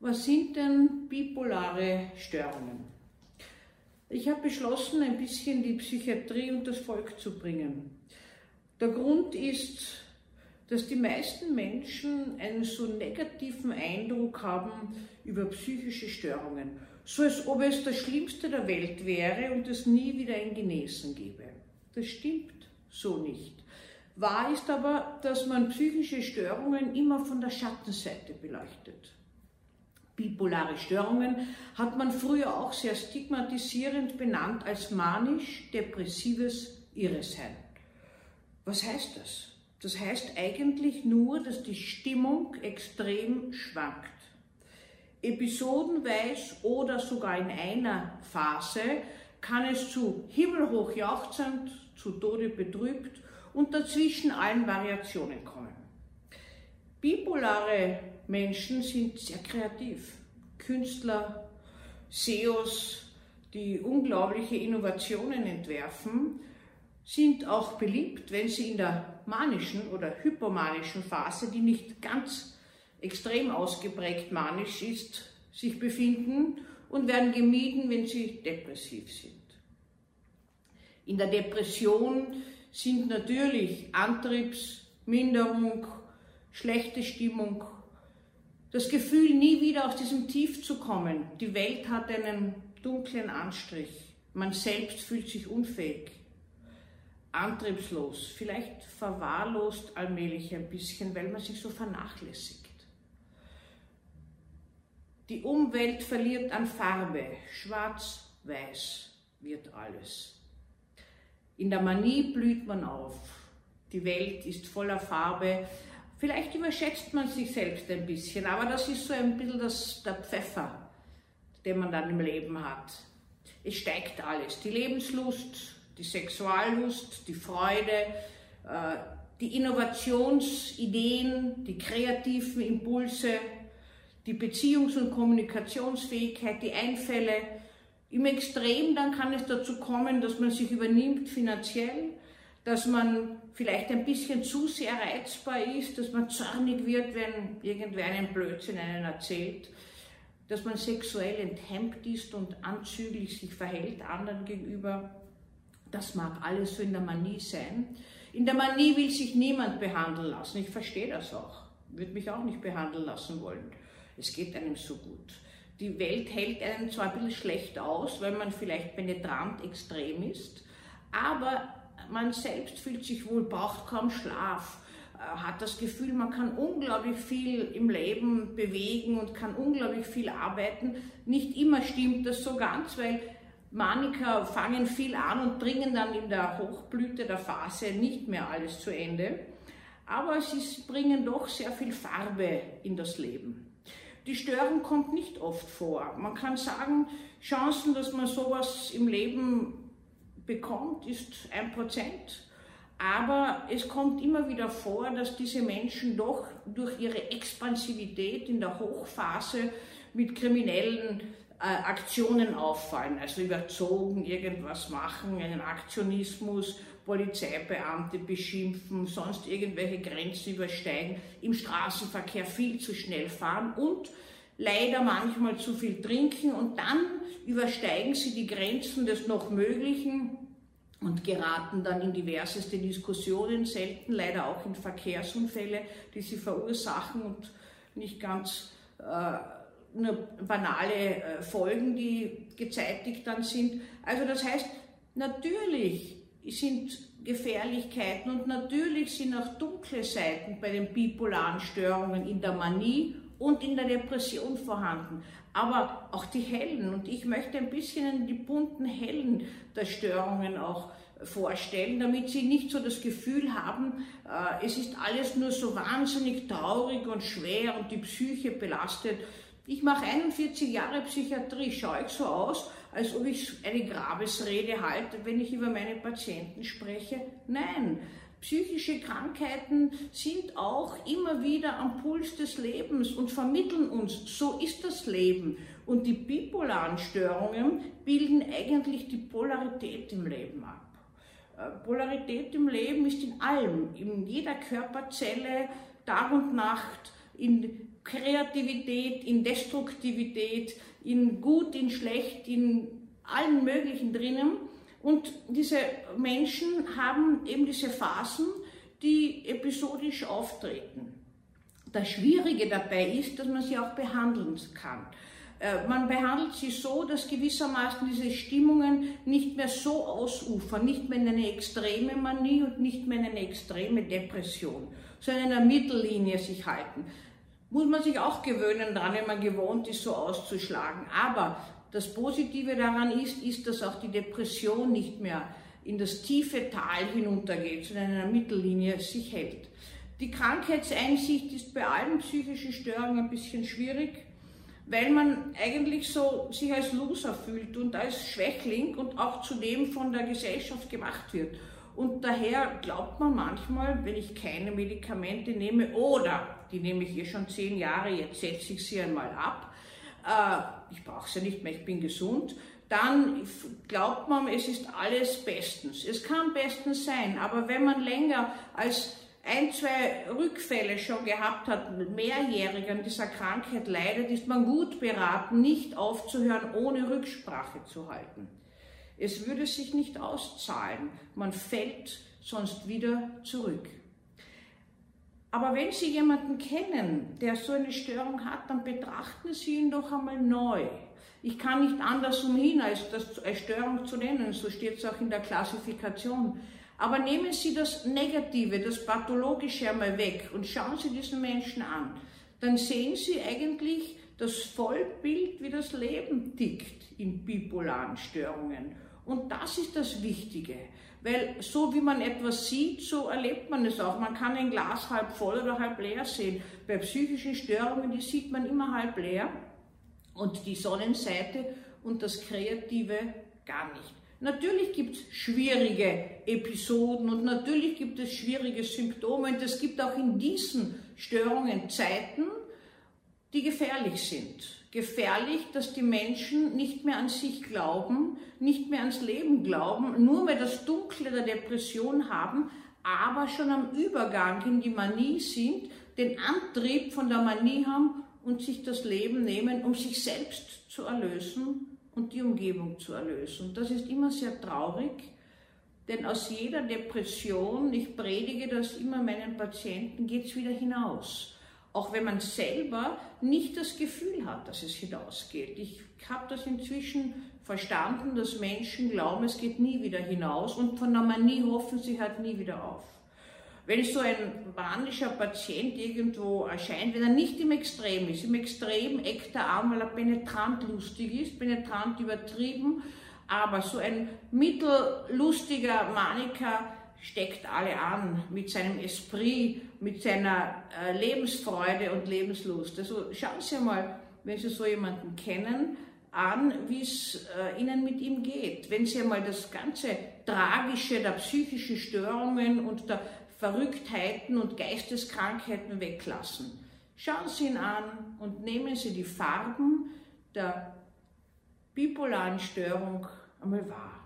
Was sind denn bipolare Störungen? Ich habe beschlossen, ein bisschen die Psychiatrie und das Volk zu bringen. Der Grund ist, dass die meisten Menschen einen so negativen Eindruck haben über psychische Störungen, so als ob es das Schlimmste der Welt wäre und es nie wieder ein Genesen gäbe. Das stimmt so nicht. Wahr ist aber, dass man psychische Störungen immer von der Schattenseite beleuchtet. Bipolare Störungen hat man früher auch sehr stigmatisierend benannt als manisch-depressives Irresein. Was heißt das? Das heißt eigentlich nur, dass die Stimmung extrem schwankt. Episodenweise oder sogar in einer Phase kann es zu himmelhoch jauchzend, zu Tode betrübt und dazwischen allen Variationen kommen. Bipolare Menschen sind sehr kreativ. Künstler, SEOs, die unglaubliche Innovationen entwerfen, sind auch beliebt, wenn sie in der manischen oder hypomanischen Phase, die nicht ganz extrem ausgeprägt manisch ist, sich befinden und werden gemieden, wenn sie depressiv sind. In der Depression sind natürlich Antriebsminderung, schlechte Stimmung, das Gefühl, nie wieder aus diesem Tief zu kommen. Die Welt hat einen dunklen Anstrich. Man selbst fühlt sich unfähig, antriebslos, vielleicht verwahrlost allmählich ein bisschen, weil man sich so vernachlässigt. Die Umwelt verliert an Farbe, schwarz-weiß wird alles. In der Manie blüht man auf. Die Welt ist voller Farbe, Vielleicht überschätzt man sich selbst ein bisschen, aber das ist so ein bisschen das, der Pfeffer, den man dann im Leben hat. Es steigt alles, die Lebenslust, die Sexuallust, die Freude, äh, die Innovationsideen, die kreativen Impulse, die Beziehungs- und Kommunikationsfähigkeit, die Einfälle. Im Extrem dann kann es dazu kommen, dass man sich übernimmt finanziell, dass man vielleicht ein bisschen zu sehr reizbar ist, dass man zornig wird, wenn irgendwer einen Blödsinn einen erzählt, dass man sexuell enthemmt ist und anzüglich sich verhält anderen gegenüber. Das mag alles so in der Manie sein. In der Manie will sich niemand behandeln lassen. Ich verstehe das auch. Würde mich auch nicht behandeln lassen wollen. Es geht einem so gut. Die Welt hält einen zwar ein bisschen schlecht aus, weil man vielleicht penetrant extrem ist, aber man selbst fühlt sich wohl, braucht kaum Schlaf, äh, hat das Gefühl, man kann unglaublich viel im Leben bewegen und kann unglaublich viel arbeiten. Nicht immer stimmt das so ganz, weil Maniker fangen viel an und bringen dann in der Hochblüte der Phase nicht mehr alles zu Ende. Aber sie bringen doch sehr viel Farbe in das Leben. Die Störung kommt nicht oft vor. Man kann sagen, Chancen, dass man sowas im Leben bekommt, ist ein Prozent. Aber es kommt immer wieder vor, dass diese Menschen doch durch ihre Expansivität in der Hochphase mit kriminellen äh, Aktionen auffallen, also überzogen irgendwas machen, einen Aktionismus, Polizeibeamte beschimpfen, sonst irgendwelche Grenzen übersteigen, im Straßenverkehr viel zu schnell fahren und leider manchmal zu viel trinken und dann übersteigen sie die Grenzen des noch Möglichen und geraten dann in diverseste Diskussionen, selten leider auch in Verkehrsunfälle, die sie verursachen und nicht ganz äh, nur banale äh, Folgen, die gezeitigt dann sind. Also das heißt, natürlich sind Gefährlichkeiten und natürlich sind auch dunkle Seiten bei den bipolaren Störungen in der Manie und in der Depression vorhanden, aber auch die hellen. Und ich möchte ein bisschen die bunten hellen der Störungen auch vorstellen, damit sie nicht so das Gefühl haben, äh, es ist alles nur so wahnsinnig traurig und schwer und die Psyche belastet. Ich mache 41 Jahre Psychiatrie, schaue ich so aus, als ob ich eine Grabesrede halte, wenn ich über meine Patienten spreche? Nein, Psychische Krankheiten sind auch immer wieder am Puls des Lebens und vermitteln uns, so ist das Leben. Und die bipolaren Störungen bilden eigentlich die Polarität im Leben ab. Äh, Polarität im Leben ist in allem, in jeder Körperzelle, Tag und Nacht, in Kreativität, in Destruktivität, in gut, in schlecht, in allen möglichen drinnen. Und diese Menschen haben eben diese Phasen, die episodisch auftreten. Das Schwierige dabei ist, dass man sie auch behandeln kann. Äh, man behandelt sie so, dass gewissermaßen diese Stimmungen nicht mehr so ausufern, nicht mehr in eine extreme Manie und nicht mehr in eine extreme Depression, sondern in einer Mittellinie sich halten. Muss man sich auch gewöhnen daran, wenn man gewohnt ist, so auszuschlagen. Aber das Positive daran ist, ist, dass auch die Depression nicht mehr in das tiefe Tal hinuntergeht, sondern in einer Mittellinie sich hält. Die Krankheitseinsicht ist bei allen psychischen Störungen ein bisschen schwierig, weil man eigentlich so sich als Loser fühlt und als Schwächling und auch zudem von der Gesellschaft gemacht wird. Und daher glaubt man manchmal, wenn ich keine Medikamente nehme oder die nehme ich eh schon zehn Jahre, jetzt setze ich sie einmal ab, ich brauche sie nicht mehr, ich bin gesund, dann glaubt man, es ist alles bestens. Es kann bestens sein, aber wenn man länger als ein, zwei Rückfälle schon gehabt hat, mehrjährig an dieser Krankheit leidet, ist man gut beraten, nicht aufzuhören, ohne Rücksprache zu halten. Es würde sich nicht auszahlen. Man fällt sonst wieder zurück. Aber wenn Sie jemanden kennen, der so eine Störung hat, dann betrachten Sie ihn doch einmal neu. Ich kann nicht anders umhin, als das als Störung zu nennen, so steht es auch in der Klassifikation. Aber nehmen Sie das Negative, das Pathologische einmal weg und schauen Sie diesen Menschen an. Dann sehen Sie eigentlich das Vollbild, wie das Leben tickt in bipolaren Störungen. Und das ist das Wichtige. Weil so wie man etwas sieht, so erlebt man es auch. Man kann ein Glas halb voll oder halb leer sehen. Bei psychischen Störungen, die sieht man immer halb leer und die Sonnenseite und das Kreative gar nicht. Natürlich gibt es schwierige Episoden und natürlich gibt es schwierige Symptome und es gibt auch in diesen Störungen Zeiten, die gefährlich sind. Gefährlich, dass die Menschen nicht mehr an sich glauben, nicht mehr ans Leben glauben, nur mehr das Dunkle der Depression haben, aber schon am Übergang in die Manie sind, den Antrieb von der Manie haben und sich das Leben nehmen, um sich selbst zu erlösen und die Umgebung zu erlösen. Das ist immer sehr traurig, denn aus jeder Depression, ich predige das immer meinen Patienten, geht es wieder hinaus. Auch wenn man selber nicht das Gefühl hat, dass es hinausgeht. Ich habe das inzwischen verstanden, dass Menschen glauben, es geht nie wieder hinaus und von der Manie hoffen sie halt nie wieder auf. Wenn so ein manischer Patient irgendwo erscheint, wenn er nicht im Extrem ist, im Extrem eckt er an, weil er penetrant lustig ist, penetrant übertrieben, aber so ein mittellustiger Maniker steckt alle an mit seinem Esprit, mit seiner äh, Lebensfreude und Lebenslust. Also schauen Sie mal, wenn Sie so jemanden kennen, an, wie es äh, Ihnen mit ihm geht. Wenn Sie einmal das ganze Tragische der psychischen Störungen und der Verrücktheiten und Geisteskrankheiten weglassen. Schauen Sie ihn an und nehmen Sie die Farben der bipolaren Störung einmal wahr.